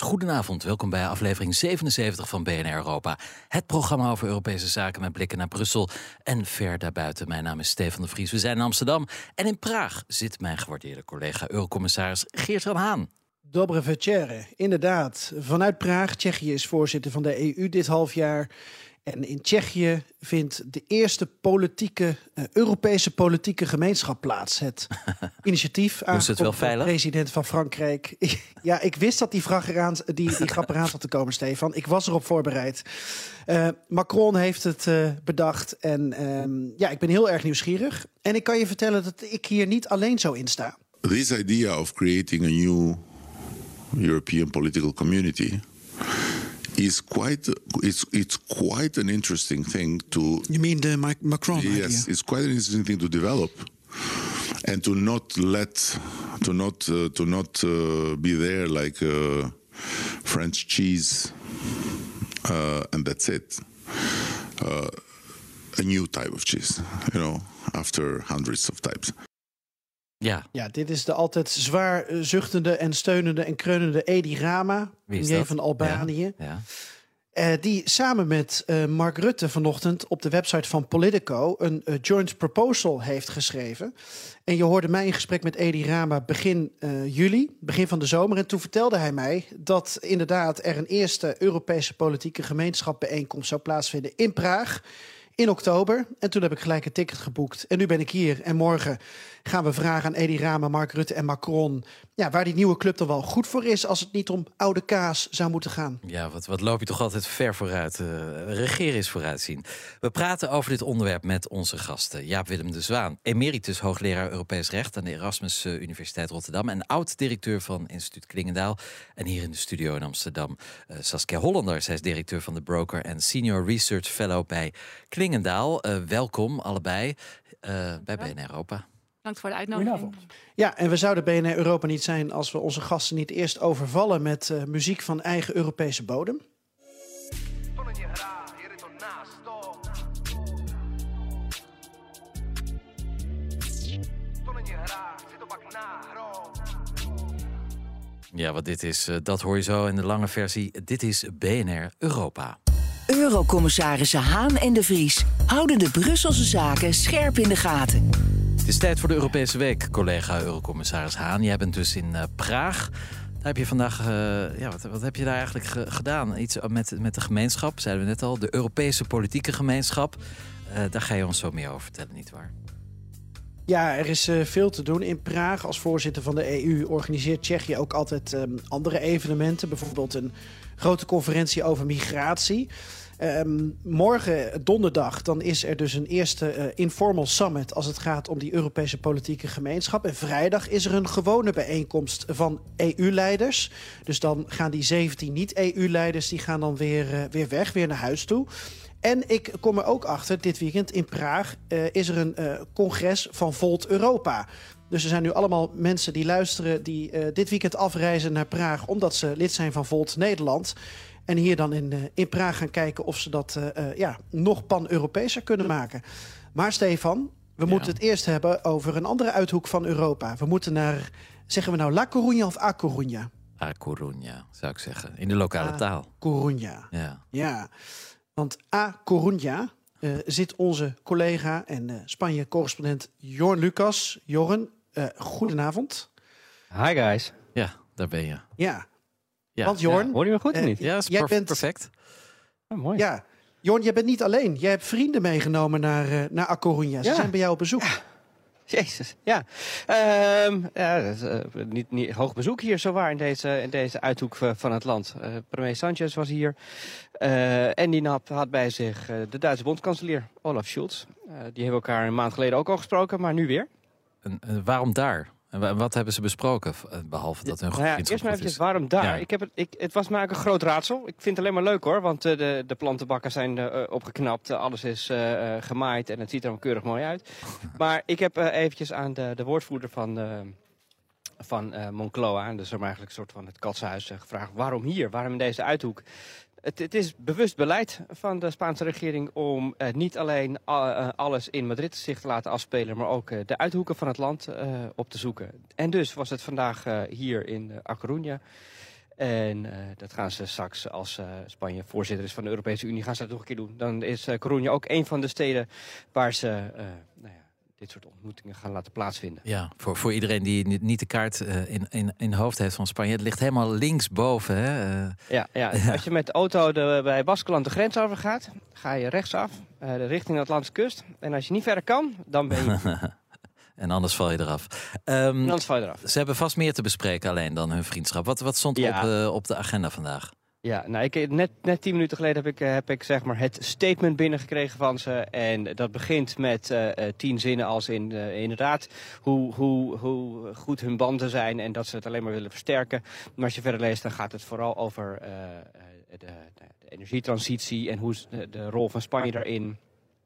Goedenavond. Welkom bij aflevering 77 van BNR Europa. Het programma over Europese zaken met blikken naar Brussel en ver daarbuiten. Mijn naam is Stefan de Vries, we zijn in Amsterdam. En in Praag zit mijn gewaardeerde collega Eurocommissaris Geert-Jan Haan. Dobre večere, inderdaad. Vanuit Praag, Tsjechië is voorzitter van de EU dit half jaar. En in Tsjechië vindt de eerste politieke, uh, Europese politieke gemeenschap plaats. Het initiatief door de president van Frankrijk. ja, ik wist dat die, vraag eraan, die, die grap eraan zat te komen, Stefan. Ik was erop voorbereid. Uh, Macron heeft het uh, bedacht en um, ja, ik ben heel erg nieuwsgierig. En ik kan je vertellen dat ik hier niet alleen zo in sta. This idea of creating a new European political community is quite it's it's quite an interesting thing to. You mean the Macron? Yes, idea? it's quite an interesting thing to develop, and to not let to not uh, to not uh, be there like uh, French cheese, uh, and that's it. Uh, a new type of cheese, you know, after hundreds of types. Ja. ja, dit is de altijd zwaar zuchtende en steunende en kreunende Edi Rama, premier van Albanië. Ja. Uh, die samen met uh, Mark Rutte vanochtend op de website van Politico een uh, joint proposal heeft geschreven. En je hoorde mij in gesprek met Edi Rama begin juli, begin van de zomer. En toen vertelde hij mij dat inderdaad er een eerste Europese politieke gemeenschap bijeenkomst zou plaatsvinden in Praag in oktober. En toen heb ik gelijk een ticket geboekt. En nu ben ik hier. En morgen gaan we vragen aan Edi Rama, Mark Rutte en Macron... Ja, waar die nieuwe club dan wel goed voor is... als het niet om oude kaas zou moeten gaan. Ja, wat, wat loop je toch altijd ver vooruit. Uh, regeren is vooruitzien. We praten over dit onderwerp met onze gasten. Jaap-Willem de Zwaan, emeritus hoogleraar Europees Recht... aan de Erasmus eh, Universiteit Rotterdam... en oud-directeur van instituut Klingendaal. En hier in de studio in Amsterdam uh, Saskia Hollander. Zij is directeur van de Broker... en Senior Research Fellow bij Klingendaal. welkom allebei bij BNR Europa. Dank voor de uitnodiging. Ja, en we zouden BNR Europa niet zijn als we onze gasten niet eerst overvallen met uh, muziek van eigen Europese bodem. Ja, wat dit is, uh, dat hoor je zo in de lange versie. Dit is BNR Europa. Eurocommissarissen Haan en de Vries houden de Brusselse zaken scherp in de gaten. Het is tijd voor de Europese Week, collega Eurocommissaris Haan. Jij bent dus in uh, Praag. Daar heb je vandaag, uh, ja, wat, wat, heb je daar eigenlijk ge gedaan? Iets met, met de gemeenschap, zeiden we net al, de Europese politieke gemeenschap. Daar ga je ons zo meer over vertellen, nietwaar? Ja, er is veel te doen. In Praag, als voorzitter van de EU, organiseert Tsjechië ook altijd um, andere evenementen. Bijvoorbeeld een grote conferentie over migratie. Um, morgen, donderdag, dan is er dus een eerste uh, informal summit als het gaat om die Europese politieke gemeenschap. En vrijdag is er een gewone bijeenkomst van EU-leiders. Dus dan gaan die 17 niet-EU-leiders die gaan dan weer, uh, weer weg, weer naar huis toe. En ik kom er ook achter, dit weekend in Praag uh, is er een congres van Volt Europa. Dus er zijn nu allemaal mensen die luisteren die dit weekend afreizen naar Praag omdat ze lid zijn van Volt Nederland. En hier dan in, uh, in Praag gaan kijken of ze dat uh, uh, ja, nog pan-Europeeser kunnen maken. Maar Stefan, we ja. moeten het eerst hebben over een andere uithoek van Europa. We moeten naar, zeggen we nou La Coruña of A Coruña? A Coruña, zou ik zeggen. In de lokale A taal. Coruña. Ja. ja. Want A Coruña zit onze collega en Spanje-correspondent Jorn Lucas. Jorn, goedenavond. Hi guys. Ja, daar ben je. Ja, ja. Want Jorn... Ja, hoor je me goed of niet? Ja, is jij bent, perfect. Oh, mooi. Ja, Jorn, jij bent niet alleen. Jij hebt vrienden meegenomen naar, uh, naar A Coruña. Ze Ja. zijn bij jou op bezoek. Ja. Jezus, ja. Um, ja dat is, uh, niet, niet hoog bezoek hier zowaar in deze, in deze uithoek van het land. Uh, premier Sanchez was hier. Uh, en die had bij zich de Duitse bondskanselier Olaf Scholz. die hebben elkaar een maand geleden ook al gesproken, maar nu weer. En, waarom daar? En wat hebben ze besproken? eh, Behalve dat hun Nou ja, eerst maar even is. waarom daar? Ja. Ik heb het, ik, het was maar ook een groot raadsel. Ik vind het alleen maar leuk hoor, want eh, de, de plantenbakken zijn eh, opgeknapt. alles is gemaaid en het ziet er allemaal keurig mooi uit. Maar ik heb eventjes aan de, de woordvoerder van, van Moncloa, dus er maar eigenlijk een soort van het katshuis, eh, gevraagd waarom hier? Waarom in deze uithoek? Het, het is bewust beleid van de Spaanse regering om eh, niet alleen a- eh, alles in Madrid zich te laten afspelen, maar ook eh, de uithoeken van het land eh, op te zoeken. En dus was het vandaag eh, hier in A Coruña. En eh, dat gaan ze straks, als eh, Spanje voorzitter is van de Europese Unie, gaan ze dat nog een keer doen. Dan is Coruña ook een van de steden waar ze dit soort ontmoetingen gaan laten plaatsvinden. Ja, voor, voor iedereen die niet- de kaart eh, in, in, in hoofd heeft van Spanje. Het ligt helemaal linksboven. Hè? Eh, Ja, ja. als je met de auto de, bij Baskeland de grens over gaat, ga je rechtsaf eh, richting de Atlantische kust. En als je niet verder kan, dan ben je. en anders val je eraf. En anders val je eraf. ze hebben vast meer te bespreken alleen dan hun vriendschap. Wat, wat stond Ja. op, op de agenda vandaag? Ja, nou, ik, net, net tien minuten geleden heb ik, eh, heb ik zeg maar het statement binnengekregen van ze. En dat begint met eh, eh, tien zinnen als in, inderdaad hoe, hoe, hoe goed hun banden zijn en dat ze het alleen maar willen versterken. Maar als je verder leest, dan gaat het vooral over de, de, energietransitie en hoe de rol van Spanje daarin.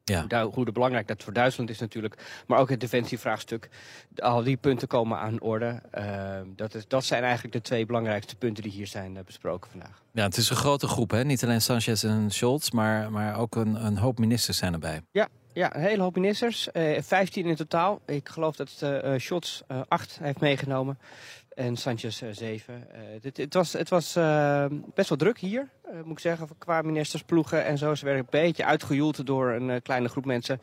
Ja. Hoe, belangrijk dat voor Duitsland is natuurlijk. Maar ook het defensievraagstuk. Al die punten komen aan orde. Eh, dat, is, dat zijn eigenlijk de twee belangrijkste punten die hier zijn eh, besproken vandaag. Ja, het is een grote groep. Hè? Niet alleen Sanchez en Scholz, maar, maar ook een, een hoop ministers zijn erbij. Ja, ja, een hele hoop ministers. Eh 15 in totaal. Ik geloof dat eh eh, Scholz eh, acht heeft meegenomen. En Sanchez eh, zeven. Eh, dit, het was, het was eh, best wel druk hier, eh, moet ik zeggen, qua ministersploegen en zo. Ze werden een beetje uitgejoeld door een eh, kleine groep mensen.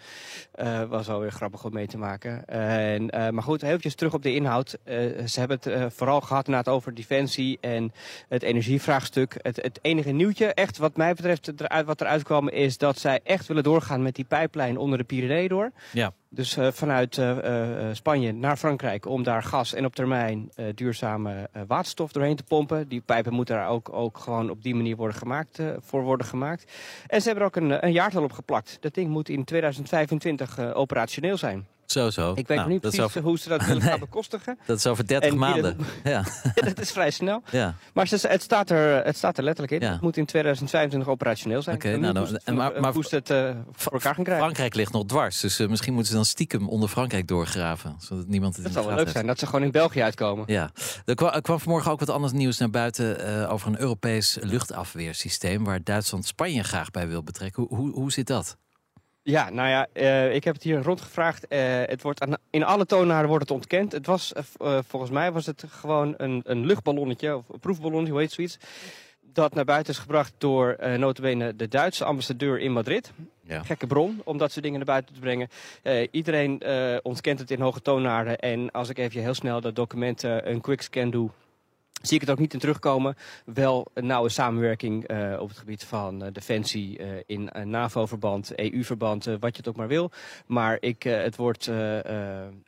Eh was wel weer grappig om mee te maken. En, eh, maar goed, eventjes terug op de inhoud. Eh, ze hebben het eh, vooral gehad inderdaad over defensie en het energievraagstuk. Het, het enige nieuwtje, echt wat mij betreft, wat eruit kwam, is dat zij echt willen doorgaan met die pijplijn onder de Pyreneeën door. Ja. Dus eh, vanuit eh, eh, Spanje naar Frankrijk om daar gas en op termijn duurzame waterstof doorheen te pompen. Die pijpen moeten daar ook, ook gewoon op die manier worden gemaakt, voor worden gemaakt. En ze hebben er ook een, een jaartal op geplakt. Dat ding moet in 2025 eh, operationeel zijn. Zo, zo. Ik weet Nou, niet precies hoe ze dat willen Nee. gaan bekostigen. dat is over 30 En maanden. ieder- Ja, dat is vrij snel. ja. Maar ze, het, staat er, het staat er letterlijk in. Ja. Het moet in 2025 operationeel zijn. Oké, nou, maar- het, maar- het eh, voor elkaar gaan krijgen. Frankrijk ligt nog dwars, dus eh, misschien moeten ze dan stiekem onder Frankrijk doorgraven. Zodat niemand het Dat zou wel leuk heeft. zijn, dat ze gewoon in België uitkomen. Ja, er kwam, er kwam vanmorgen ook wat anders nieuws naar buiten eh, over een Europees luchtafweersysteem waar Duitsland Spanje graag bij wil betrekken. Hoe, hoe, hoe zit dat? Ja, nou ja, eh, ik heb het hier rondgevraagd. Eh, het wordt aan, in alle toonaarden wordt het ontkend. Het was, eh, volgens mij was het gewoon een, een luchtballonnetje, of een proefballonnetje, hoe heet zoiets. Dat naar buiten is gebracht door notabene de Duitse ambassadeur in Madrid. Ja. Gekke bron om dat soort dingen naar buiten te brengen. Iedereen ontkent het in hoge toonaarden. En als ik even heel snel dat document een quick scan doe, zie ik het ook niet in terugkomen. Wel een nauwe samenwerking eh, op het gebied van eh, defensie eh, in NAVO-verband, EU-verband, wat je het ook maar wil. Maar ik, het woord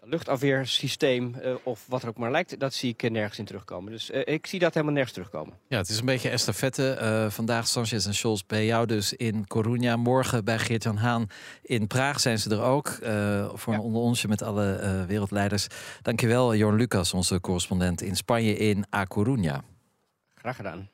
luchtafweersysteem of wat er ook maar lijkt, dat zie ik nergens in terugkomen. Dus ik zie dat helemaal nergens terugkomen. Ja, het is een beetje estafette. Vandaag Sanchez en Scholz bij jou dus in Coruña. Morgen bij Geert-Jan Haan in Praag zijn ze er ook. voor een onder onsje met alle wereldleiders. Dankjewel Jorn Lucas, onze correspondent in Spanje in A Coruña. Graag gedaan.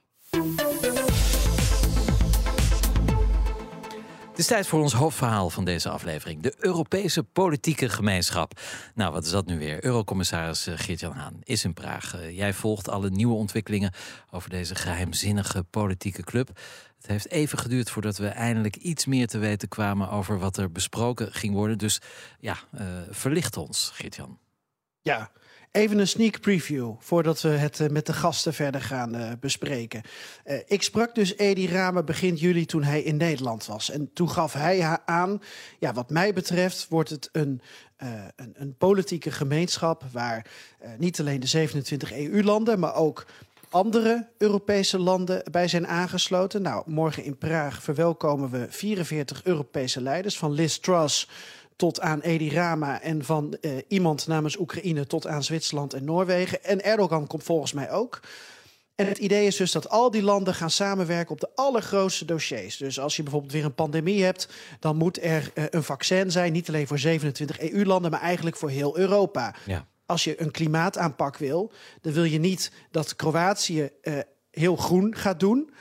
Het is tijd voor ons hoofdverhaal van deze aflevering. De Europese politieke gemeenschap. Nou, wat is dat nu weer? Eurocommissaris eh, Geert-Jan Haan is in Praag. Eh, Jij volgt alle nieuwe ontwikkelingen over deze geheimzinnige politieke club. Het heeft even geduurd voordat we eindelijk iets meer te weten kwamen over wat er besproken ging worden. Dus ja, eh, verlicht ons, Geert-Jan. Ja, even een sneak preview voordat we het eh, met de gasten verder gaan eh, bespreken. Eh, ik sprak dus Edi Rame begin juli toen hij in Nederland was. En toen gaf hij aan, ja, wat mij betreft wordt het een, een, een politieke gemeenschap waar niet alleen de 27 EU-landen, maar ook andere Europese landen bij zijn aangesloten. Nou, morgen in Praag verwelkomen we 44 Europese leiders, van Liz Truss tot aan Edi Rama en van eh, iemand namens Oekraïne tot aan Zwitserland en Noorwegen. En Erdogan komt volgens mij ook. En het idee is dus dat al die landen gaan samenwerken op de allergrootste dossiers. Dus als je bijvoorbeeld weer een pandemie hebt, dan moet er eh, een vaccin zijn. Niet alleen voor 27 EU-landen, maar eigenlijk voor heel Europa. Ja. als je een klimaataanpak wil, dan wil je niet dat Kroatië uh, heel groen gaat doen.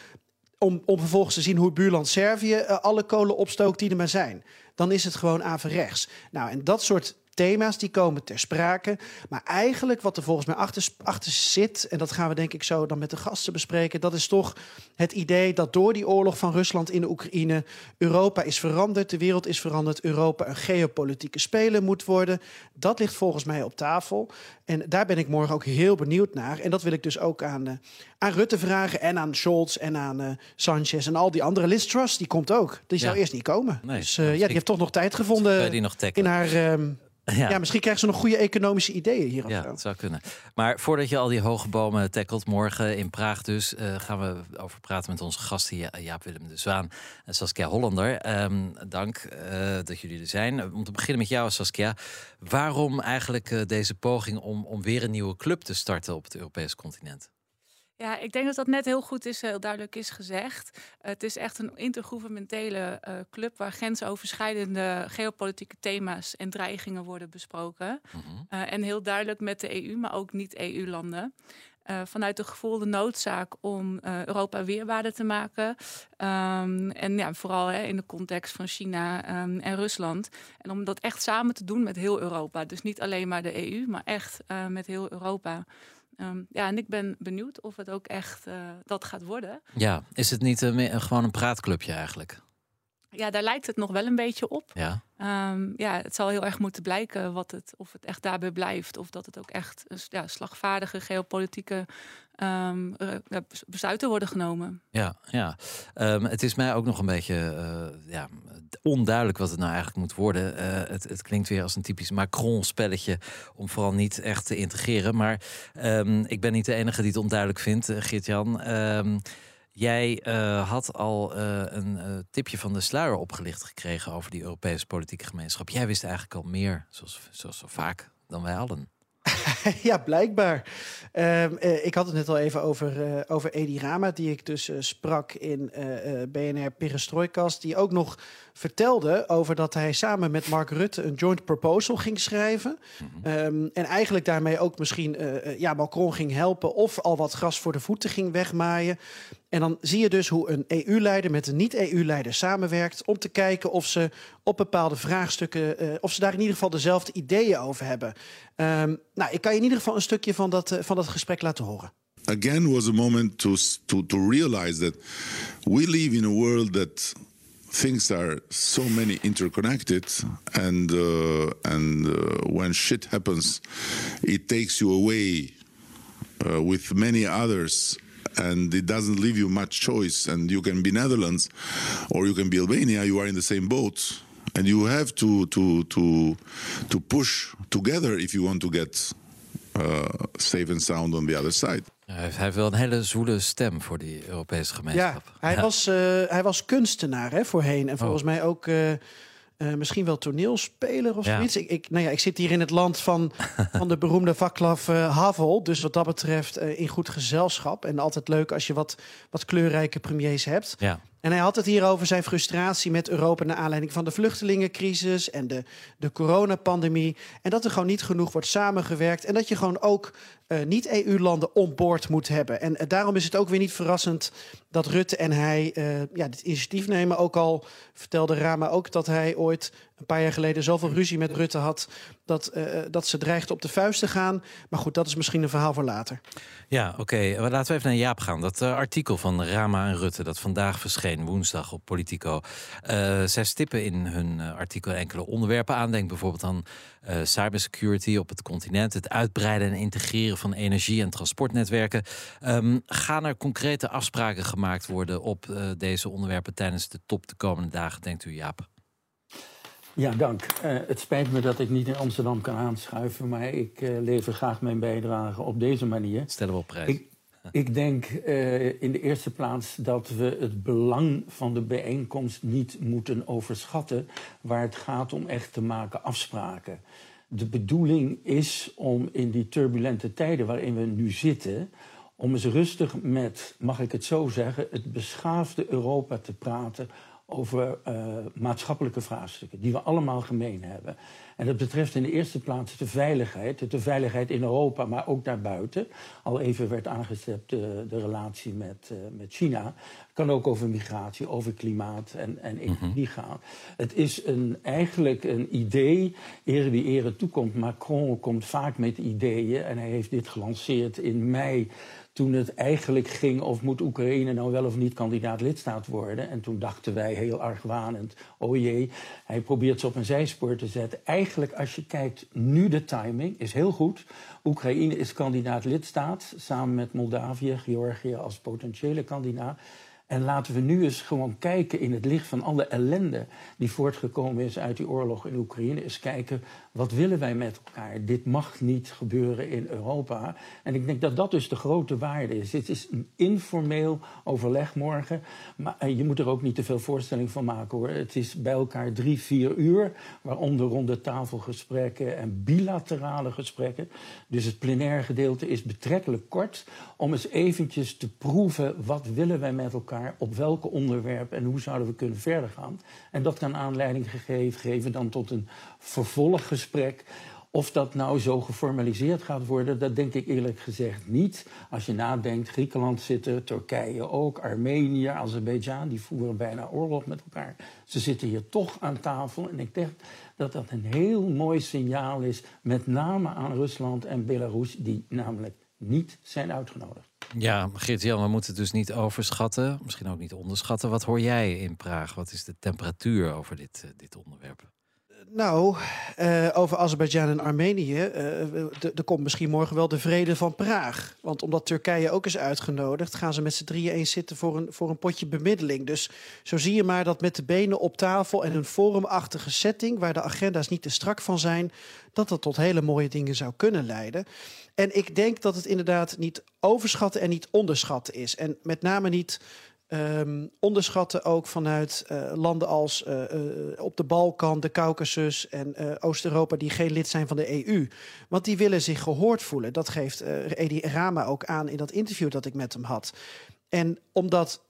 Om, vervolgens te zien hoe buurland Servië uh, alle kolen opstookt die er maar zijn. Dan is het gewoon averechts. Nou, en dat soort thema's die komen ter sprake. Maar eigenlijk wat er volgens mij achter, achter zit, en dat gaan we denk ik zo dan met de gasten bespreken, dat is toch het idee dat door die oorlog van Rusland in de Oekraïne Europa is veranderd, de wereld is veranderd, Europa een geopolitieke speler moet worden. Dat ligt volgens mij op tafel. En daar ben ik morgen ook heel benieuwd naar. En dat wil ik dus ook aan, uh, aan Rutte vragen en aan Scholz en aan uh, Sanchez en al die andere. Liz Truss, die komt ook. Die zou eerst niet komen. Nee, dus uh, ja, die heeft toch nog tijd gevonden in haar... Um, ja. ja. misschien krijgen ze nog goede economische ideeën hier. Ja, dat zou kunnen. Maar voordat je al die hoge bomen tackelt, morgen in Praag dus, uh, gaan we over praten met onze gasten Jaap Willem de Zwaan en Saskia Hollander. Um, dank uh, dat jullie er zijn. Om te beginnen met jou, Saskia. Waarom eigenlijk uh, deze poging om, om weer een nieuwe club te starten op het Europese continent? Ja, ik denk dat dat net heel goed is, heel duidelijk is gezegd. het is echt een intergouvernementele uh, club waar grensoverschrijdende geopolitieke thema's en dreigingen worden besproken. Mm -hmm. uh, en heel duidelijk met de EU, maar ook niet-EU-landen. Vanuit de gevoelde noodzaak om Europa weerbaarder te maken. Um, en ja, vooral hè, in de context van China um, en Rusland. En om dat echt samen te doen met heel Europa. Dus niet alleen maar de EU, maar echt met heel Europa. Um, ja, en ik ben benieuwd of het ook echt uh, dat gaat worden. Ja, is het niet uh, gewoon een praatclubje eigenlijk? Ja, daar lijkt het nog wel een beetje op. Ja. Um, ja, het zal heel erg moeten blijken wat het, of het echt daarbij blijft. Of dat het ook echt ja, slagvaardige geopolitieke um, besluiten worden genomen. Ja, ja. Um, het is mij ook nog een beetje uh, ja, onduidelijk wat het nou eigenlijk moet worden. Uh, het, het, klinkt weer als een typisch Macron-spelletje om vooral niet echt te integreren. Maar ik ben niet de enige die het onduidelijk vindt, Geert-Jan. Jij uh, had al uh, een uh, tipje van de sluier opgelicht gekregen over die Europese politieke gemeenschap. Jij wist eigenlijk al meer, zoals, zoals zo vaak, dan wij allen. ja, blijkbaar. Um, uh, ik had het net al even over, over Edi Rama, die ik dus sprak in BNR Perestroikast. Die ook nog vertelde over dat hij samen met Mark Rutte een joint proposal ging schrijven. Mm -hmm. um, en eigenlijk daarmee ook misschien ja, Macron ging helpen of al wat gras voor de voeten ging wegmaaien. En dan zie je dus hoe een EU-leider met een niet-EU-leider samenwerkt om te kijken of ze op bepaalde vraagstukken, uh, of ze daar in ieder geval dezelfde ideeën over hebben. Um, nou, ik kan je in ieder geval een stukje van dat, uh, van dat gesprek laten horen. Again was a moment to, to, to realize that we live in a world that things are so many interconnected and uh, and uh, when shit happens it takes you away uh, with many others and it doesn't leave you much choice. And you can be Netherlands or you can be Albania. You are in the same boat, and you have to to to to push together if you want to get uh, safe and sound on the other side. Hij heeft wel een hele zwoele stem voor die Europese gemeenschap. Ja, hij, ja. Was, uh, hij was kunstenaar hè, voorheen. En volgens oh. mij ook uh, uh, misschien wel toneelspeler of ja. zoiets. Ik, ik, nou ja, ik zit hier in het land van, van de beroemde Vaclav uh, Havel. Dus wat dat betreft uh, in goed gezelschap. En altijd leuk als je wat, wat kleurrijke premiers hebt. Ja. En hij had het hier over zijn frustratie met Europa naar aanleiding van de vluchtelingencrisis en de, de coronapandemie. En dat er gewoon niet genoeg wordt samengewerkt. En dat je gewoon ook uh, niet-EU-landen on boord moet hebben. En uh, daarom is het ook weer niet verrassend dat Rutte en hij uh, ja, dit initiatief nemen. Ook al vertelde Rama ook dat hij ooit een paar jaar geleden zoveel ruzie met Rutte had. Dat, uh, dat ze dreigde op de vuist te gaan. Maar goed, dat is misschien een verhaal voor later. Ja, oké. Okay. Laten we even naar Jaap gaan. Dat uh, artikel van Rama en Rutte, dat vandaag verscheen, woensdag op Politico. Zij stippen in hun artikel enkele onderwerpen aan. Denk bijvoorbeeld aan cybersecurity op het continent. Het uitbreiden en integreren van energie- en transportnetwerken. Um, gaan er concrete afspraken gemaakt worden op deze onderwerpen tijdens de top de komende dagen, denkt u, Jaap? Ja, dank. Uh, het spijt me dat ik niet in Amsterdam kan aanschuiven, maar ik uh, lever graag mijn bijdrage op deze manier. Stellen we op prijs. Ik, ik denk uh, in de eerste plaats dat we het belang van de bijeenkomst niet moeten overschatten, waar het gaat om echt te maken afspraken. De bedoeling is om in die turbulente tijden waarin we nu zitten, om eens rustig met, mag ik het zo zeggen, het beschaafde Europa te praten over uh, maatschappelijke vraagstukken die we allemaal gemeen hebben. En dat betreft in de eerste plaats de veiligheid. De veiligheid in Europa, maar ook daarbuiten. Al even werd aangestept de, de relatie met, uh, met China. Het kan ook over migratie, over klimaat en, en energie gaan. Het is een, eigenlijk een idee, ere die ere toekomt. Macron komt vaak met ideeën en hij heeft dit gelanceerd in mei toen het eigenlijk ging of moet Oekraïne nou wel of niet kandidaat lidstaat worden. En toen dachten wij heel argwanend, oh jee, hij probeert ze op een zijspoor te zetten. Eigenlijk als je kijkt nu de timing is heel goed. Oekraïne is kandidaat lidstaat, samen met Moldavië, Georgië als potentiële kandidaat. En laten we nu eens gewoon kijken in het licht van alle ellende die voortgekomen is uit die oorlog in Oekraïne. Eens kijken wat willen wij met elkaar. Dit mag niet gebeuren in Europa. En ik denk dat dat dus de grote waarde is. Dit is een informeel overleg morgen. Maar eh, je moet er ook niet te veel voorstelling van maken hoor. Het is bij elkaar drie, vier uur. Waaronder ronde tafelgesprekken en bilaterale gesprekken. Dus het plenaire gedeelte is betrekkelijk kort. Om eens eventjes te proeven wat willen wij met elkaar op welke onderwerpen en hoe zouden we kunnen verder gaan. En dat kan aanleiding gegeven, geven dan tot een vervolggesprek. Of dat nou zo geformaliseerd gaat worden, dat denk ik eerlijk gezegd niet. Als je nadenkt, Griekenland zit er, Turkije ook, Armenië, Azerbeidzjan, die voeren bijna oorlog met elkaar. Ze zitten hier toch aan tafel en ik denk dat dat een heel mooi signaal is, met name aan Rusland en Belarus, die namelijk niet zijn uitgenodigd. Ja, Geert-Jan, we moeten het dus niet overschatten, misschien ook niet onderschatten. Wat hoor jij in Praag? Wat is de temperatuur over dit, uh, dit onderwerp? Nou, uh, over Azerbeidzjan en Armenië. Uh, er komt misschien morgen wel de vrede van Praag. Want omdat Turkije ook is uitgenodigd, gaan ze met z'n drieën eens zitten voor een, voor een potje bemiddeling. Dus zo zie je maar dat met de benen op tafel en een forumachtige setting, waar de agenda's niet te strak van zijn, dat dat tot hele mooie dingen zou kunnen leiden. En ik denk dat het inderdaad niet overschatten en niet onderschatten is. En met name niet um, onderschatten ook vanuit uh, landen als uh, uh, op de Balkan, de Caucasus en Oost-Europa die geen lid zijn van de EU. Want die willen zich gehoord voelen. Dat geeft Edi Rama ook aan in dat interview dat ik met hem had. En omdat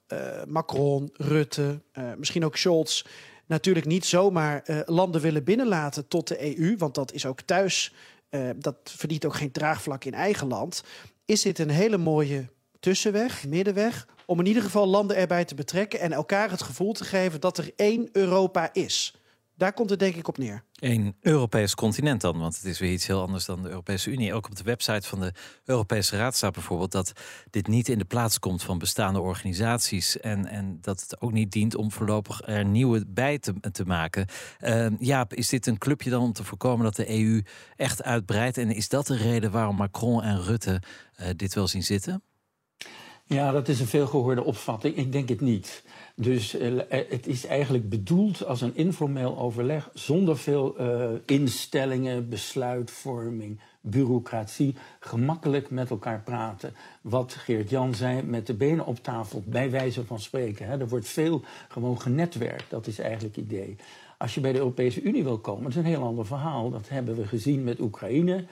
Macron, Rutte, misschien ook Scholz natuurlijk niet zomaar landen willen binnenlaten tot de EU, want dat is ook thuis dat verdient ook geen draagvlak in eigen land. Is dit een hele mooie tussenweg, middenweg, om in ieder geval landen erbij te betrekken en elkaar het gevoel te geven dat er één Europa is. Daar komt het denk ik op neer. Een Europees continent dan, want het is weer iets heel anders dan de Europese Unie. Ook op de website van de Europese Raad staat bijvoorbeeld dat dit niet in de plaats komt van bestaande organisaties. En, en dat het ook niet dient om voorlopig er nieuwe bij te, te maken. Uh, Jaap, is dit een clubje dan om te voorkomen dat de EU echt uitbreidt? En is dat de reden waarom Macron en Rutte uh, dit wel zien zitten? Ja, dat is een veelgehoorde opvatting. Ik denk het niet. Dus uh, het is eigenlijk bedoeld als een informeel overleg zonder veel uh, instellingen, besluitvorming, bureaucratie. Gemakkelijk met elkaar praten. Wat Geert-Jan zei, met de benen op tafel, bij wijze van spreken. Hè. Er wordt veel gewoon genetwerkt, dat is eigenlijk het idee. Als je bij de Europese Unie wil komen, dat is een heel ander verhaal. Dat hebben we gezien met Oekraïne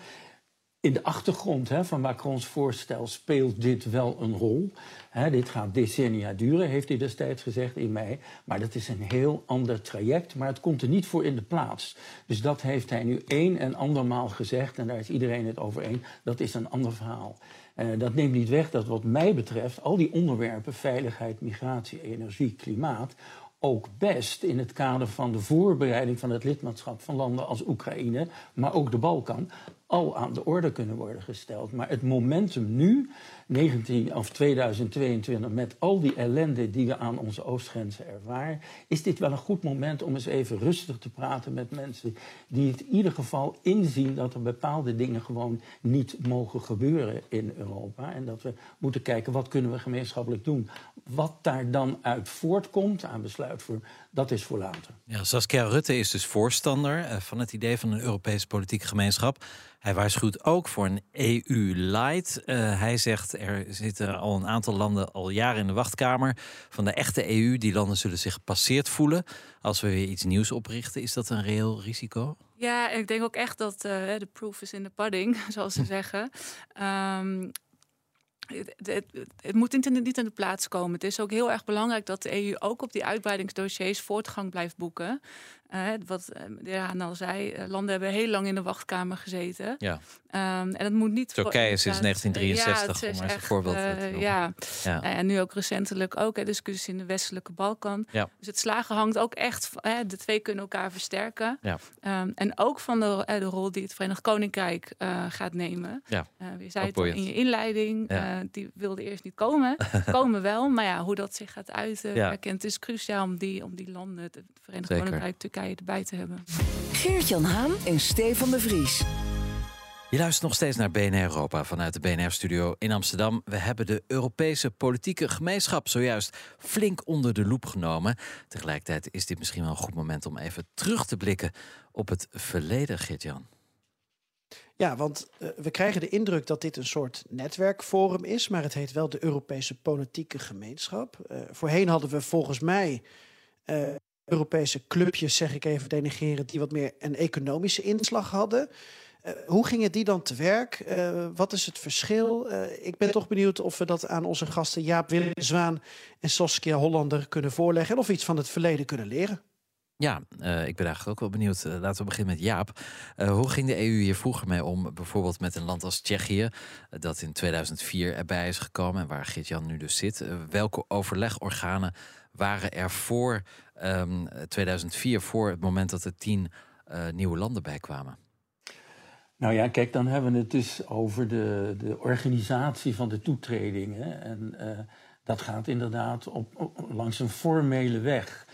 in de achtergrond hè, van Macrons voorstel speelt dit wel een rol. Hè, dit gaat decennia duren, heeft hij destijds gezegd in mei. Maar dat is een heel ander traject, maar het komt er niet voor in de plaats. Dus dat heeft hij nu één en andermaal gezegd, en daar is iedereen het over één. Dat is een ander verhaal. Uh, dat neemt niet weg dat wat mij betreft al die onderwerpen, veiligheid, migratie, energie, klimaat, ook best in het kader van de voorbereiding van het lidmaatschap van landen als Oekraïne, maar ook de Balkan, al aan de orde kunnen worden gesteld. Maar het momentum nu, 19 of 2022, met al die ellende die we aan onze oostgrenzen ervaren, is dit wel een goed moment om eens even rustig te praten met mensen die het in ieder geval inzien dat er bepaalde dingen gewoon niet mogen gebeuren in Europa. En dat we moeten kijken wat kunnen we gemeenschappelijk doen. Wat daar dan uit voortkomt aan besluitvorming, dat is voor later. Ja, Saskia Rutte is dus voorstander eh, van het idee van een Europese politieke gemeenschap. Hij waarschuwt ook voor een EU-light. Uh, hij zegt er zitten al een aantal landen al jaren in de wachtkamer van de echte EU. Die landen zullen zich gepasseerd voelen als we weer iets nieuws oprichten. Is dat een reëel risico? Ja, ik denk ook echt dat uh, de proof is in de pudding, zoals ze zeggen. Um, het, het, het, moet niet, aan de plaats komen. Het is ook heel erg belangrijk dat de EU ook op die uitbreidingsdossiers voortgang blijft boeken. Uh, wat de heer al zei, landen hebben heel lang in de wachtkamer gezeten. Ja. Um, en dat moet niet... Turkije sinds 1963, ja, om maar een voorbeeld te uh, ja. ja. en nu ook recentelijk ook, hè, discussies in de westelijke Balkan. Ja. Dus het slagen hangt ook echt... Hè, de twee kunnen elkaar versterken. Ja. Um, en ook van de, de rol die het Verenigd Koninkrijk uh, gaat nemen. Ja. je zei het al in je inleiding, die wilde eerst niet komen. komen wel, maar ja, hoe dat zich gaat uiten. Ja. Het is cruciaal om die, om die landen, het Verenigd. Koninkrijk, Turkije erbij te hebben. Geert-Jan Haan en Stefan de Vries. Je luistert nog steeds naar BNR Europa vanuit de BNR-studio in Amsterdam. We hebben de Europese politieke gemeenschap zojuist flink onder de loep genomen. Tegelijkertijd is dit misschien wel een goed moment om even terug te blikken op het verleden, Geert-Jan. Ja, want uh, we krijgen de indruk dat dit een soort netwerkforum is, maar het heet wel de Europese Politieke Gemeenschap. Uh, voorheen hadden we volgens mij uh, Europese clubjes, zeg ik even denigreren, die wat meer een economische inslag hadden. Uh, hoe gingen die dan te werk? Uh, wat is het verschil? Uh, ik ben toch benieuwd of we dat aan onze gasten Jaap Willem Zwaan en Saskia Hollander kunnen voorleggen. En of iets van het verleden kunnen leren. Ja, ik ben eigenlijk ook wel benieuwd. laten we beginnen met Jaap. hoe ging de EU hier vroeger mee om? Bijvoorbeeld met een land als Tsjechië, dat in 2004 erbij is gekomen en waar Geert-Jan nu dus zit. welke overlegorganen waren er voor Ehm, um, 2004 voor het moment dat er tien eh, nieuwe landen bij kwamen? Nou ja, kijk, dan hebben we het dus over de, de organisatie van de toetredingen. En eh, dat gaat inderdaad op, langs een formele weg.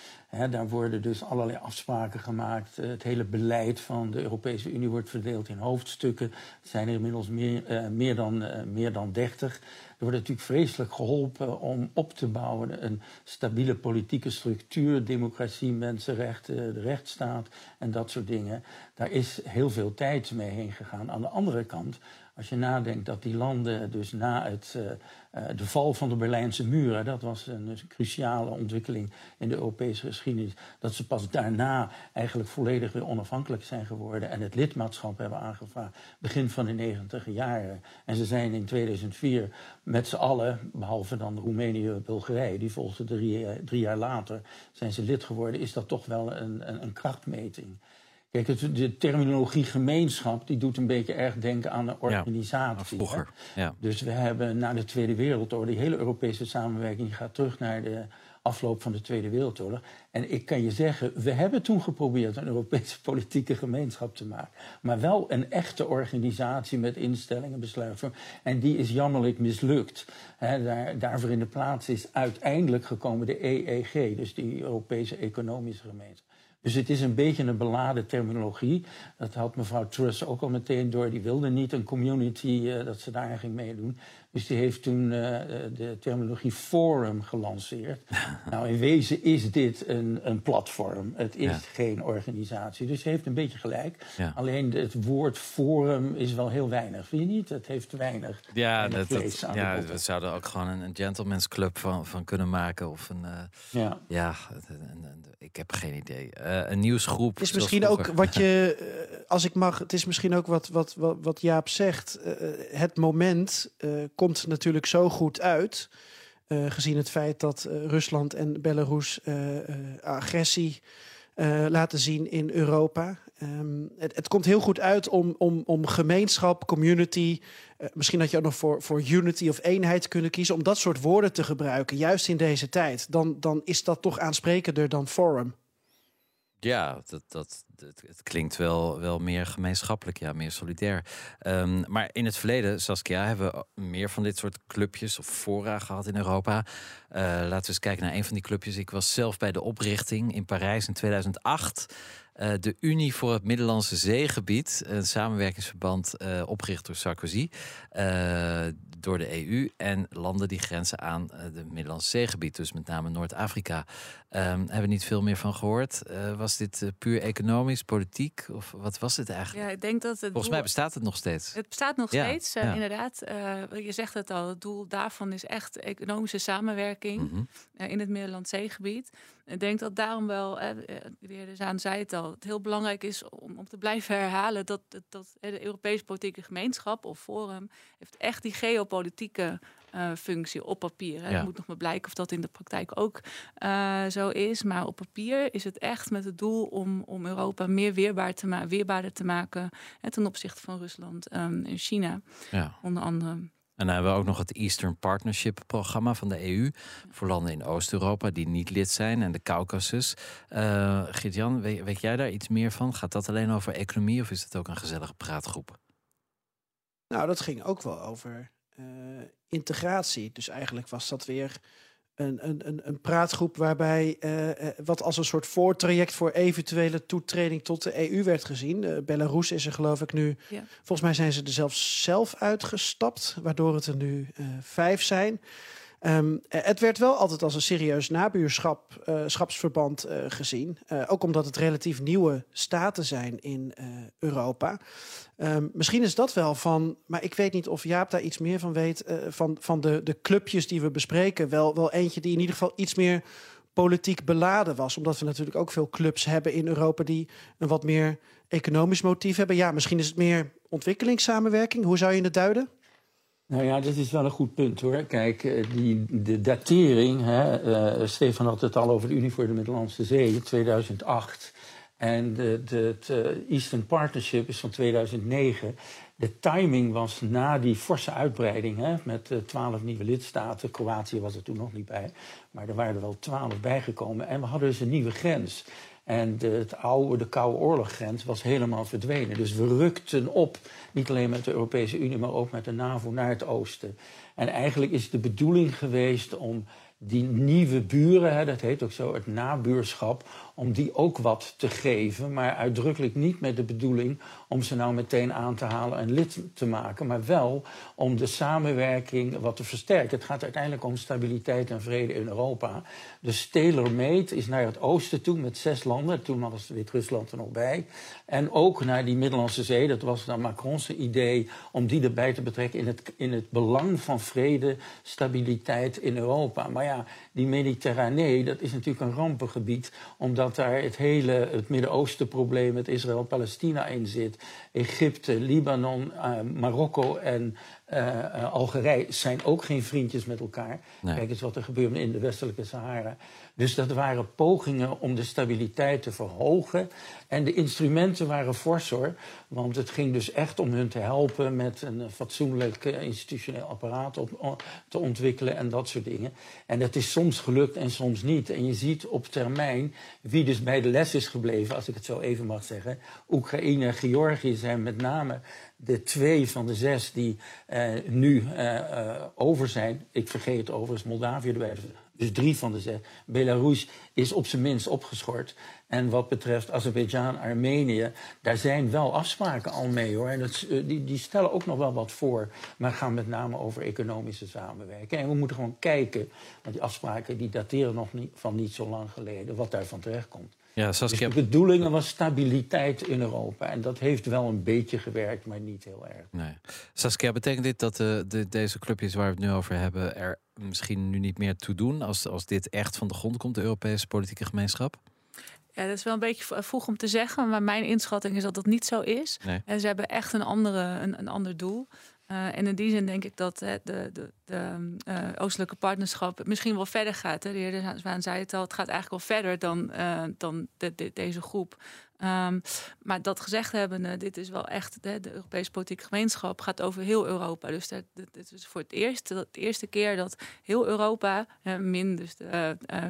Daar worden dus allerlei afspraken gemaakt. Eh, het hele beleid van de Europese Unie wordt verdeeld in hoofdstukken. Er zijn er inmiddels meer, meer, dan, uh, meer dan 30 wordt natuurlijk vreselijk geholpen om op te bouwen een stabiele politieke structuur, democratie, mensenrechten, de rechtsstaat en dat soort dingen. Daar is heel veel tijd mee heen gegaan. Aan de andere kant, als je nadenkt dat die landen dus na het, uh, de val van de Berlijnse muren, dat was een cruciale ontwikkeling in de Europese geschiedenis, dat ze pas daarna eigenlijk volledig weer onafhankelijk zijn geworden en het lidmaatschap hebben aangevraagd, begin van de negentiger jaren. En ze zijn in 2004 met z'n allen, behalve dan Roemenië en Bulgarije, die volgden drie, drie, jaar later, zijn ze lid geworden, is dat toch wel een, een, een krachtmeting. Kijk, het, de terminologie gemeenschap die doet een beetje erg denken aan een organisatie. Ja, vroeger. Ja. Dus we hebben na de Tweede Wereldoorlog, die hele Europese samenwerking gaat terug naar de afloop van de Tweede Wereldoorlog. En ik kan je zeggen, we hebben toen geprobeerd een Europese politieke gemeenschap te maken. Maar wel een echte organisatie met instellingen, besluitvorming. En die is jammerlijk mislukt. He, daar, daarvoor in de plaats is uiteindelijk gekomen de EEG, dus die Europese Economische Gemeenschap. Dus het is een beetje een beladen terminologie. Dat had mevrouw Truss ook al meteen door. Die wilde niet een community uh, dat ze daarin ging meedoen. Dus die heeft toen uh, de terminologie forum gelanceerd. nou, in wezen is dit een, een platform. Het is ja. geen organisatie. Dus ze heeft een beetje gelijk. Ja. Alleen het woord forum is wel heel weinig. Vind je niet? Het heeft weinig. Ja, dat, dat, ja we zouden ook gewoon een, een gentleman's club van, van kunnen maken. Of een. Uh, ja. ja een, een, ik heb geen idee. Uh, een nieuwsgroep. Het is misschien ook wat je, als ik mag, het is misschien ook wat, wat, wat, wat Jaap zegt. het moment komt komt natuurlijk zo goed uit. Uh, gezien het feit dat uh, Rusland en Belarus uh, agressie laten zien in Europa. Um, het, het, komt heel goed uit om, om, om gemeenschap, community. misschien had je ook nog voor, voor unity of eenheid kunnen kiezen. Om dat soort woorden te gebruiken, juist in deze tijd. Dan, dan is dat toch aansprekender dan forum. Ja, dat, dat, het, klinkt wel, wel meer gemeenschappelijk, ja, meer solidair. Um, maar in het verleden, Saskia, hebben we meer van dit soort clubjes of fora gehad in Europa. Uh, laten we eens kijken naar een van die clubjes. Ik was zelf bij de oprichting in Parijs in 2008. Uh, de Unie voor het Middellandse Zeegebied, een samenwerkingsverband uh, opgericht door Sarkozy, door de EU en landen die grenzen aan het Middellandse Zeegebied, dus met name Noord-Afrika. Um, hebben we niet veel meer van gehoord. was dit puur economisch? politiek? Of wat was het eigenlijk? Ja, ik denk dat het Volgens doel- mij bestaat het nog steeds. Het bestaat nog Ja, steeds, eh, inderdaad. Eh, je zegt het al, het doel daarvan is echt economische samenwerking Mhm. eh, in het Middellandse Zeegebied. Ik denk dat daarom wel, eh, eh, de heer De Zaan zei het al, het heel belangrijk is om, om te blijven herhalen dat, dat, dat eh, de Europese politieke gemeenschap of forum heeft echt die geopolitieke eh, functie op papier. Ja. Het moet nog maar blijken of dat in de praktijk ook eh, zo is. Maar op papier is het echt met het doel om, om Europa meer weerbaar te ma weerbaarder te maken hè, ten opzichte van Rusland ehm, en China, Ja. onder andere. En dan hebben we ook nog het Eastern Partnership programma van de EU. Voor landen in Oost-Europa die niet lid zijn en de Caucasus. Eh Gert-Jan, weet, weet jij daar iets meer van? Gaat dat alleen over economie of is het ook een gezellige praatgroep? Nou, dat ging ook wel over eh, integratie. Dus eigenlijk was dat weer een, een, een, een praatgroep waarbij eh, eh, wat als een soort voortraject voor eventuele toetreding tot de EU werd gezien. Eh, Belarus is er geloof ik nu. Ja. Volgens mij zijn ze er zelfs zelf uitgestapt, waardoor het er nu eh, vijf zijn. Ehm, eh, het werd wel altijd als een serieus nabuurschap, eh, eh, gezien. Ook omdat het relatief nieuwe staten zijn in Europa. Ehm, misschien is dat wel van, maar ik weet niet of Jaap daar iets meer van weet. van van de, de clubjes die we bespreken. Wel, wel eentje die in ieder geval iets meer politiek beladen was. Omdat we natuurlijk ook veel clubs hebben in Europa die een wat meer economisch motief hebben. Ja, misschien is het meer ontwikkelingssamenwerking. Hoe zou je het duiden? Nou ja, dat is wel een goed punt hoor. Kijk, eh, die, de datering, hè, eh, Stefan had het al over de Unie voor de Middellandse Zee, 2008. En het eh, Eastern Partnership is van 2009. De timing was na die forse uitbreiding hè, met twaalf nieuwe lidstaten. Kroatië was er toen nog niet bij, maar er waren er wel twaalf bijgekomen. En we hadden dus een nieuwe grens. En de, het oude, de Koude Oorloggrens was helemaal verdwenen. Dus we rukten op, niet alleen met de Europese Unie, maar ook met de NAVO naar het oosten. En eigenlijk is de bedoeling geweest om die nieuwe buren, hè, dat heet ook zo, het nabuurschap, om die ook wat te geven. Maar uitdrukkelijk niet met de bedoeling om ze nou meteen aan te halen en lid te maken. Maar wel om de samenwerking wat te versterken. Het gaat uiteindelijk om stabiliteit en vrede in Europa. Dus tailor-made is naar het oosten toe met zes landen. Toen was Wit-Rusland er nog bij. En ook naar die Middellandse Zee. Dat was dan Macron's idee om die erbij te betrekken in het, in het belang van vrede, stabiliteit in Europa. Maar ja, die Mediterranee, dat is natuurlijk een rampengebied. Omdat daar het hele het Midden-Oosten probleem met Israël-Palestina in zit. Egypte, Libanon, eh, Marokko en eh, eh, Algerije zijn ook geen vriendjes met elkaar. Nee. Kijk eens wat er gebeurde in de westelijke Sahara. Dus dat waren pogingen om de stabiliteit te verhogen. En de instrumenten waren fors hoor. Want het ging dus echt om hun te helpen met een fatsoenlijk eh, institutioneel apparaat op, te ontwikkelen en dat soort dingen. En dat is soms gelukt en soms niet. En je ziet op termijn wie dus bij de les is gebleven, als ik het zo even mag zeggen. Oekraïne en Georgië zijn met name de twee van de zes die eh, nu eh, over zijn. Ik vergeet overigens Moldavië erbij. Dus drie van de zes. Belarus is op zijn minst opgeschort. En wat betreft Azerbeidzjan, Armenië, daar zijn wel afspraken al mee hoor. En dat, eh, die, die stellen ook nog wel wat voor, maar gaan met name over economische samenwerking. En we moeten gewoon kijken, want die afspraken die dateren nog niet, van niet zo lang geleden, wat daarvan terechtkomt. Ja, Dus Saskia, de bedoeling was stabiliteit in Europa. En dat heeft wel een beetje gewerkt, maar niet heel erg. nee. Saskia, betekent dit dat de, de, deze clubjes waar we het nu over hebben... er misschien nu niet meer toe doen als, als dit echt van de grond komt, de Europese politieke gemeenschap? Ja, dat is wel een beetje v- vroeg om te zeggen, maar mijn inschatting is dat dat niet zo is. Nee. En ze hebben echt een, andere, een, een ander doel. Eh, en in die zin denk ik dat hè, de, de, de eh, oostelijke partnerschap misschien wel verder gaat. Hè. De heer Zwaan zei het al, het gaat eigenlijk wel verder dan, eh, dan de, de- deze groep. Ehm, maar dat gezegd hebben, dit is wel echt, de, de Europese politieke gemeenschap gaat over heel Europa. Dus dat, dat- dit is voor het eerst, de eerste keer dat heel Europa, eh, min dus de, eh, eh,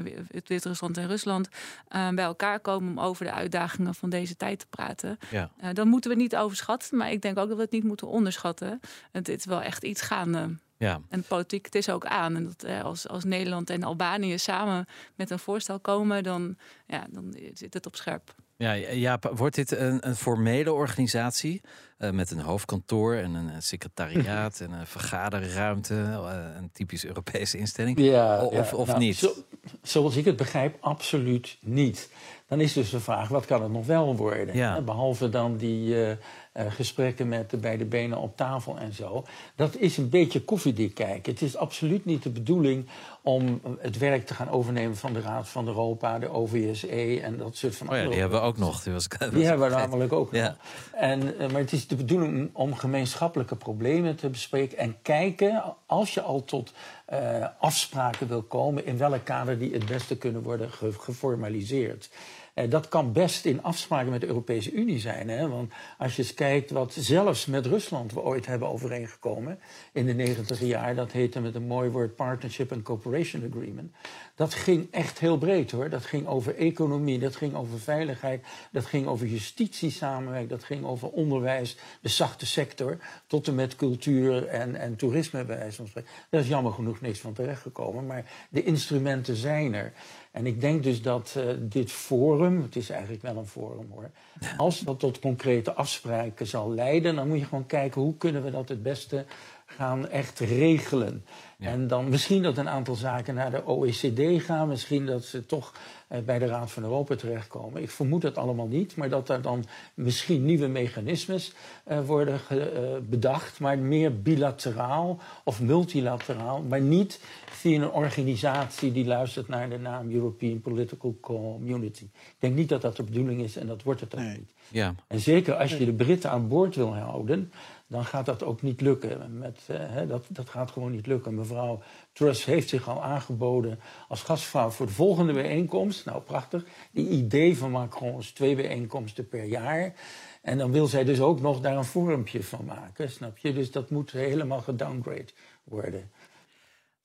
Wit-Rusland en Rusland, eh, bij elkaar komen om over de uitdagingen van deze tijd te praten. Ja. Dat moeten we niet overschatten, maar ik denk ook dat we het niet moeten onderschatten. Het is wel echt iets gaande. Ja, En de politiek, het is ook aan. En dat, eh, als, als Nederland en Albanië samen met een voorstel komen, dan, ja, dan zit het op scherp. Ja, Jaap, wordt dit een, een formele organisatie eh, met een hoofdkantoor en een, een secretariaat en een vergaderruimte, eh, een typisch Europese instelling? Ja, of ja. of Nou, niet? zo- zoals ik het begrijp, absoluut niet. Dan is dus de vraag, wat kan het nog wel worden? Ja. Behalve dan die uh, uh, gesprekken met de beide benen op tafel en zo. Dat is een beetje koffiedik kijken. Het is absoluut niet de bedoeling om het werk te gaan overnemen van de Raad van Europa, de OVSE en dat soort van. Oh ja, die hebben we ook nog. Die, was, die hebben we namelijk ook ja. nog. En, uh, maar het is de bedoeling om gemeenschappelijke problemen te bespreken en kijken, als je al tot uh, afspraken wil komen, in welk kader die het beste kunnen worden ge geformaliseerd. Uh, dat kan best in afspraken met de Europese Unie zijn. Hè? Want als je eens kijkt wat zelfs met Rusland we ooit hebben overeengekomen in de negentiger jaar, dat heette met een mooi woord Partnership and Cooperation Agreement. Dat ging echt heel breed hoor. Dat ging over economie, dat ging over veiligheid, dat ging over justitiesamenwerking, dat ging over onderwijs, de zachte sector, tot en met cultuur en, en toerisme bij wijze van spreken. Daar is jammer genoeg niks van terechtgekomen, maar de instrumenten zijn er. En ik denk dus dat uh, dit forum, het is eigenlijk wel een forum hoor, als dat tot concrete afspraken zal leiden, dan moet je gewoon kijken hoe kunnen we dat het beste gaan echt regelen. Ja. En dan misschien dat een aantal zaken naar de OECD gaan, misschien dat ze toch uh, bij de Raad van Europa terechtkomen. Ik vermoed dat allemaal niet, maar dat er dan misschien nieuwe mechanismes uh, worden ge, uh, bedacht, maar meer bilateraal of multilateraal, maar niet via een organisatie die luistert naar de naam European Political Community. Ik denk niet dat dat de bedoeling is en dat wordt het ook nee. niet. Ja. En zeker als je de Britten aan boord wil houden, dan gaat dat ook niet lukken. Met, uh, hè, dat, dat gaat gewoon niet lukken. Mevrouw Truss heeft zich al aangeboden als gastvrouw voor de volgende bijeenkomst. Nou, prachtig. Die idee van Macron is twee bijeenkomsten per jaar. En dan wil zij dus ook nog daar een forumpje van maken, snap je? Dus dat moet helemaal gedowngrade worden.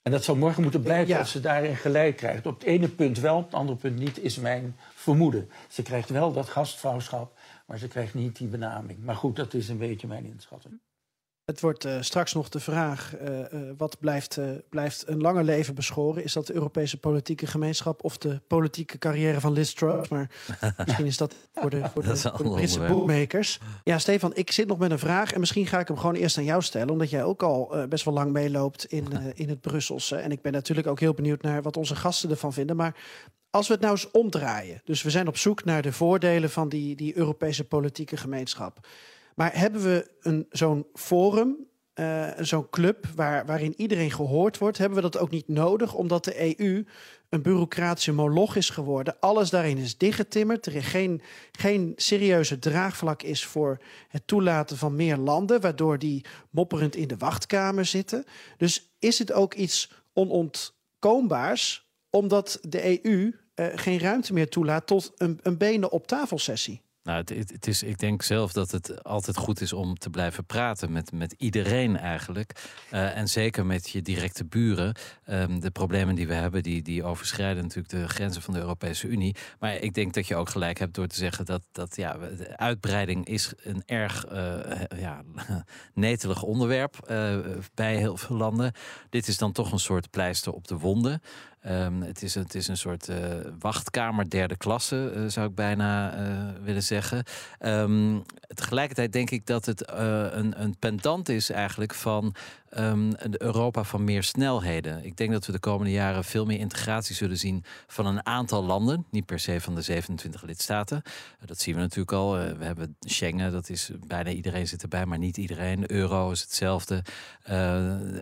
En dat zou morgen moeten blijken ja. als ze daarin gelijk krijgt. Op het ene punt wel, op het andere punt niet, is mijn vermoeden. Ze krijgt wel dat gastvrouwschap, maar ze krijgt niet die benaming. Maar goed, dat is een beetje mijn inschatting. Het wordt uh, straks nog de vraag: uh, wat blijft, blijft een langer leven beschoren? Is dat de Europese politieke gemeenschap of de politieke carrière van Liz Truss? Maar misschien is dat voor de, voor de, voor de Britse boekmakers. Ja, Stefan, ik zit nog met een vraag en misschien ga ik hem gewoon eerst aan jou stellen, omdat jij ook al best wel lang meeloopt in, in het Brusselse. En ik ben natuurlijk ook heel benieuwd naar wat onze gasten ervan vinden. Maar als we het nou eens omdraaien, dus we zijn op zoek naar de voordelen van die, die Europese politieke gemeenschap. Maar hebben we een, zo'n forum, uh, zo'n club waar, waarin iedereen gehoord wordt, hebben we dat ook niet nodig, omdat de EU een bureaucratische moloch is geworden. Alles daarin is dichtgetimmerd. Er geen, geen serieuze draagvlak is voor het toelaten van meer landen, waardoor die mopperend in de wachtkamer zitten. Dus is het ook iets onontkoombaars, omdat de EU uh, geen ruimte meer toelaat tot een, een benen op tafel sessie? Nou, het, het, is, ik denk zelf dat het altijd goed is om te blijven praten met, met iedereen eigenlijk. Uh, en zeker met je directe buren. Um, de problemen die we hebben, die, die overschrijden natuurlijk de grenzen van de Europese Unie. Maar ik denk dat je ook gelijk hebt door te zeggen dat, dat ja, uitbreiding is een erg uh, ja, netelig onderwerp uh, bij heel veel landen. Dit is dan toch een soort pleister op de wonden. Um, het, is, het is een soort uh, wachtkamer derde klasse, uh, zou ik bijna uh, willen zeggen. Um, tegelijkertijd denk ik dat het een, een pendant is eigenlijk van um, de Europa van meer snelheden. Ik denk dat we de komende jaren veel meer integratie zullen zien van een aantal landen, niet per se van de 27 lidstaten. dat zien we natuurlijk al. we hebben Schengen, dat is bijna iedereen zit erbij, maar niet iedereen. De euro is hetzelfde.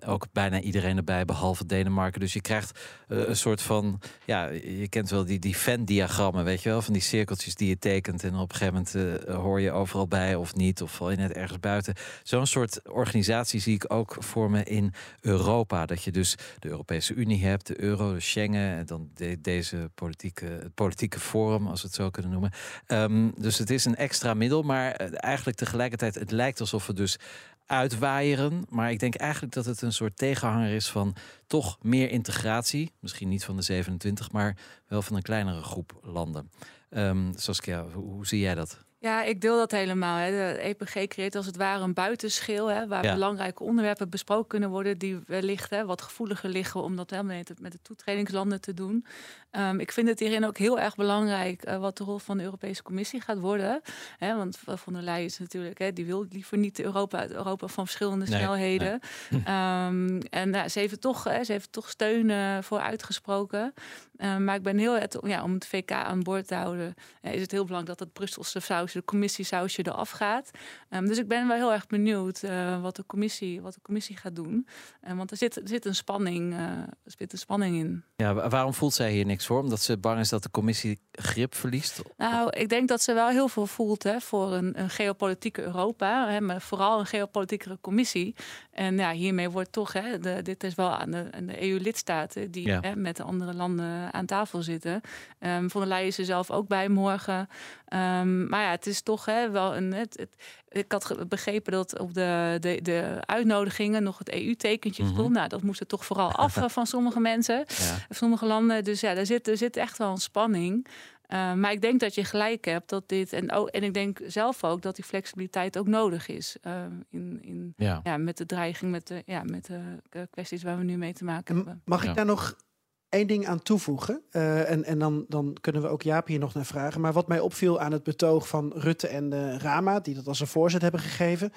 ook bijna iedereen erbij, behalve Denemarken. Dus je krijgt een soort van, ja, je kent wel die, die Venn-diagrammen, weet je wel, van die cirkeltjes die je tekent en op een gegeven moment hoor je overal bij of niet, of val je net ergens buiten. Zo'n soort organisatie zie ik ook vormen in Europa. Dat je dus de Europese Unie hebt, de euro, de Schengen, en dan de, deze politieke, politieke forum, als we het zo kunnen noemen. Um, dus het is een extra middel, maar eigenlijk tegelijkertijd, het lijkt alsof we dus uitwaaieren. Maar ik denk eigenlijk dat het een soort tegenhanger is van toch meer integratie. Misschien niet van de 27, maar wel van een kleinere groep landen. Um, Saskia, hoe zie jij dat? Ja, ik deel dat helemaal. Hè. De EPG creëert als het ware een buitenschil... Hè, waar Ja. belangrijke onderwerpen besproken kunnen worden... die wellicht hè, wat gevoeliger liggen om dat helemaal met, met de toetredingslanden te doen. Ehm, ik vind het hierin ook heel erg belangrijk... eh, wat de rol van de Europese Commissie gaat worden. Hè, want Van der Leyen is natuurlijk... Hè, die wil liever niet Europa, Europa van verschillende Nee, snelheden. Ehm, en nou, ze, heeft toch, hè, ze heeft toch steun eh, voor uitgesproken. Ehm, maar ik ben heel het, ja, om het VK aan boord te houden, eh, is het heel belangrijk dat het Brusselse sausje, de commissiesausje eraf gaat. Ehm, dus ik ben wel heel erg benieuwd eh, wat, de commissie, wat de commissie gaat doen. Eh, want er zit, er zit een spanning, er zit een spanning in. Ja, wa- waarom voelt zij hier niks voor? Omdat ze bang is dat de commissie grip verliest? Nou, ik denk dat ze wel heel veel voelt hè, voor een, een geopolitieke Europa. Hè, maar vooral een geopolitiekere commissie. En ja, hiermee wordt toch, hè, de, dit is wel aan de, aan de EU-lidstaten die Ja. hè, met de andere landen aan tafel zitten. Ehm Van der Leyen is er zelf ook bij morgen. Ehm, maar ja, het is toch hè, wel een. Het, het- ik had begrepen dat op de, de, de uitnodigingen nog het EU-tekentje Mhm. stond. Nou, dat moest er toch vooral af eh, van sommige mensen Ja. sommige landen. Dus ja, daar zit, er zit echt wel een spanning. Uh, maar ik denk dat je gelijk hebt dat dit. En, ook, en ik denk zelf ook dat die flexibiliteit ook nodig is. Uh, in, in, Ja. ja, met de dreiging, met de, ja, met de eh, kwesties waar we nu mee te maken hebben. Mag Ja. ik daar nog één ding aan toevoegen? Eh, en en dan, dan kunnen we ook Jaap hier nog naar vragen. Maar wat mij opviel aan het betoog van Rutte en eh, Rama, die dat als een voorzet hebben gegeven,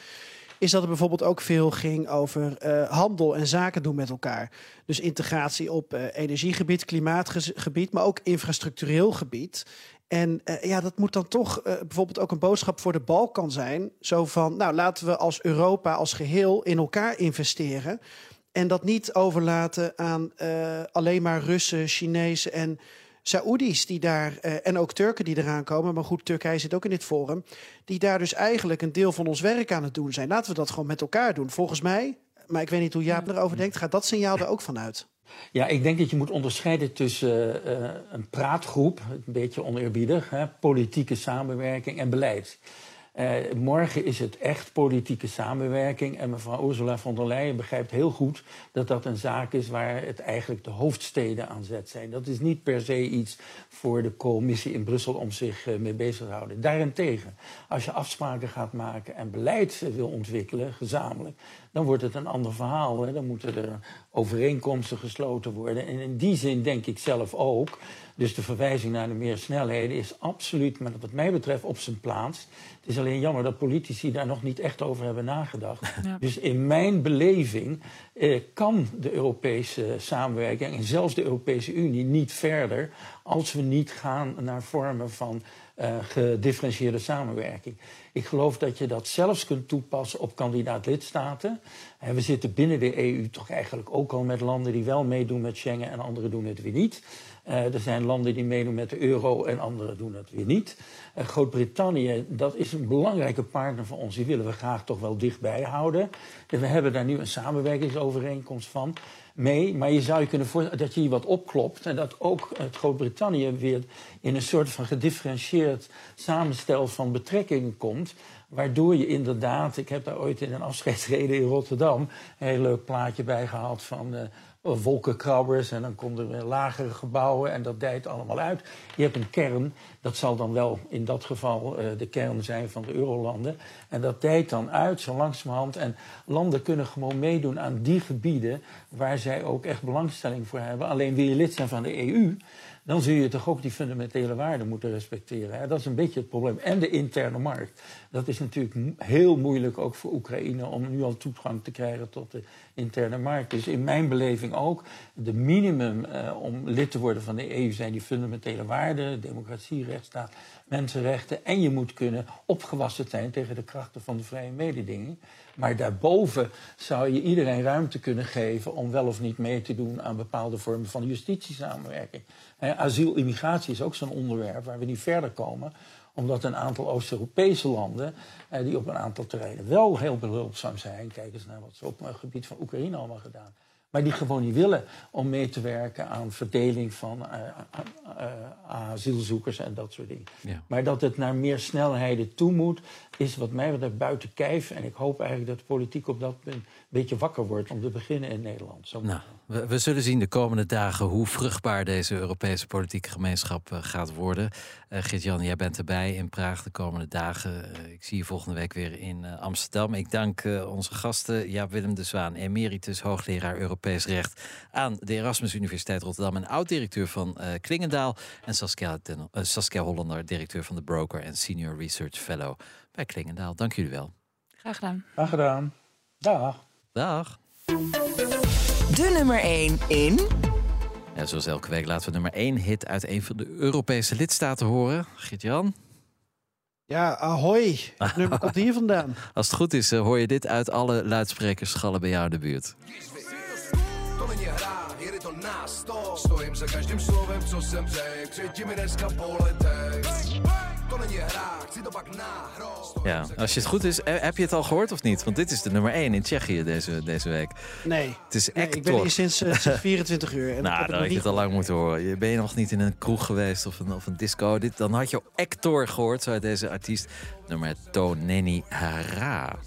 is dat er bijvoorbeeld ook veel ging over eh, handel en zaken doen met elkaar. Dus integratie op energiegebied, klimaatgebied, maar ook infrastructureel gebied. En ja, dat moet dan toch bijvoorbeeld ook een boodschap voor de Balkan zijn. Zo van, nou laten we als Europa als geheel in elkaar investeren. En dat niet overlaten aan eh, alleen maar Russen, Chinezen en Saoedi's die daar, eh, en ook Turken die eraan komen, maar goed, Turkije zit ook in dit forum, die daar dus eigenlijk een deel van ons werk aan het doen zijn. Laten we dat gewoon met elkaar doen. Volgens mij, maar ik weet niet hoe Jaap erover denkt, gaat dat signaal er ook vanuit. Ja, ik denk dat je moet onderscheiden tussen eh, een praatgroep, een beetje oneerbiedig, hè, politieke samenwerking en beleid. Eh, morgen is het echt politieke samenwerking. En mevrouw Ursula von der Leyen begrijpt heel goed dat dat een zaak is waar het eigenlijk de hoofdsteden aan zet zijn. Dat is niet per se iets voor de commissie in Brussel om zich eh, mee bezig te houden. Daarentegen, als je afspraken gaat maken en beleid eh, wil ontwikkelen, gezamenlijk, dan wordt het een ander verhaal. Hè. Dan moeten er overeenkomsten gesloten worden. En in die zin denk ik zelf ook. Dus de verwijzing naar de meer snelheden is absoluut, maar wat mij betreft, op zijn plaats. Het is alleen jammer dat politici daar nog niet echt over hebben nagedacht. Ja. Dus in mijn beleving eh, kan de Europese samenwerking en zelfs de Europese Unie niet verder als we niet gaan naar vormen van eh, gedifferentieerde samenwerking. Ik geloof dat je dat zelfs kunt toepassen op kandidaat-lidstaten. En we zitten binnen de EU toch eigenlijk ook al met landen die wel meedoen met Schengen en anderen doen het weer niet. Eh, er zijn landen die meedoen met de euro en anderen doen het weer niet. Eh, Groot-Brittannië, dat is een belangrijke partner van ons. Die willen we graag toch wel dichtbij houden. En we hebben daar nu een samenwerkingsovereenkomst van mee. Maar je zou je kunnen voorstellen dat je hier wat opklopt. En dat ook het Groot-Brittannië weer in een soort van gedifferentieerd samenstel van betrekkingen komt. Waardoor je inderdaad, ik heb daar ooit in een afscheidsreden in Rotterdam een heel leuk plaatje bij gehad van. eh, wolkenkrabbers en dan komen er lagere gebouwen en dat dijt allemaal uit. Je hebt een kern, dat zal dan wel in dat geval eh, de kern zijn van de eurolanden. En dat dijt dan uit zo langzamerhand. En landen kunnen gewoon meedoen aan die gebieden waar zij ook echt belangstelling voor hebben. Alleen wil je lid zijn van de EU, dan zul je toch ook die fundamentele waarden moeten respecteren. Hè? Dat is een beetje het probleem. En de interne markt. Dat is natuurlijk heel moeilijk ook voor Oekraïne om nu al toegang te krijgen tot de interne markt. Dus in mijn beleving ook, de minimum eh, om lid te worden van de EU zijn die fundamentele waarden, democratie, rechtsstaat, mensenrechten. En je moet kunnen opgewassen zijn tegen de krachten van de vrije mededinging. Maar daarboven zou je iedereen ruimte kunnen geven om wel of niet mee te doen aan bepaalde vormen van justitiesamenwerking. Asiel, immigratie is ook zo'n onderwerp waar we niet verder komen omdat een aantal Oost-Europese landen, eh, die op een aantal terreinen wel heel behulpzaam zijn, kijk eens naar wat ze op het gebied van Oekraïne allemaal gedaan, maar die gewoon niet willen om mee te werken aan verdeling van uh, uh, asielzoekers en dat soort dingen. Ja. Maar dat het naar meer snelheden toe moet, is wat mij betreft buiten kijf. En ik hoop eigenlijk dat de politiek op dat punt een beetje wakker wordt om te beginnen in Nederland. Zo Nou, we, we zullen zien de komende dagen hoe vruchtbaar deze Europese politieke gemeenschap uh, gaat worden. Uh, Gert-Jan, jij bent erbij in Praag de komende dagen. Uh, ik zie je volgende week weer in Amsterdam. Ik dank onze gasten, Jaap Willem de Zwaan, emeritus hoogleraar Europees Recht aan de Erasmus Universiteit Rotterdam en oud-directeur van Klingendaal. En Saskia, Den, Saskia Hollander, directeur van de Broker en Senior Research Fellow bij Klingendaal. Dank jullie wel. Graag gedaan. Graag gedaan. Dag. Dag. De nummer 1 in. Ja, zoals elke week laten we nummer 1 hit uit een van de Europese lidstaten horen. Gert-Jan? Ja, ahoy. Het nummer komt hier vandaan. Als het goed is, hoor je dit uit alle luidsprekers schallen bij jou in de buurt. Stojím za každým slovem, co jsem. Třetí mi dneska poletek. To není hra, chci to pak Ja, als je het goed is, heb je het al gehoord of niet? Want dit is de nummer 1 in Tsjechië deze, deze week. Nee. Het is nee, ik ben hier sinds, uh, sinds 24 uur. En nou, dan had je het al lang moeten horen. Ben je nog niet in een kroeg geweest of een, of een disco. Dit, dan had je Ector gehoord, zo uit deze artiest. Nummer Toneni Hara.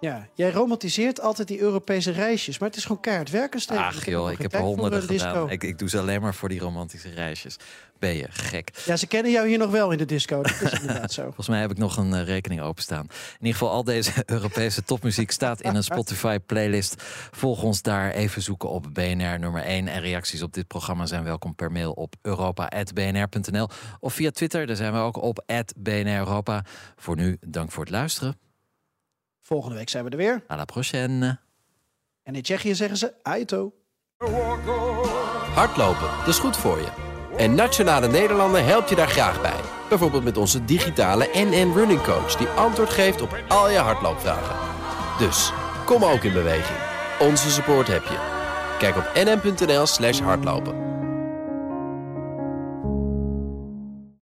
Ja, jij romantiseert altijd die Europese reisjes, maar het is gewoon keihard werken steeds. Ach joh, ik heb er honderden gedaan. Ik, ik doe ze alleen maar voor die romantische reisjes. Ben je gek? Ja, ze kennen jou hier nog wel in de disco. Dat is inderdaad zo. Volgens mij heb ik nog een uh, rekening openstaan. In ieder geval, al deze Europese topmuziek staat in een Spotify-playlist. Volg ons daar. Even zoeken op BNR nummer 1. En reacties op dit programma zijn welkom per mail op europa.bnr.nl. Of via Twitter, daar zijn we ook op BNR Europa. Voor nu, dank voor het luisteren. Volgende week zijn we er weer. À la prochaine. En in Tsjechië zeggen ze Aito. Hardlopen, dat is goed voor je. En Nationale Nederlanden helpt je daar graag bij. Bijvoorbeeld met onze digitale NN Running Coach... die antwoord geeft op al je hardloopvragen. Dus, kom ook in beweging. Onze support heb je. Kijk op nn.nl slash hardlopen.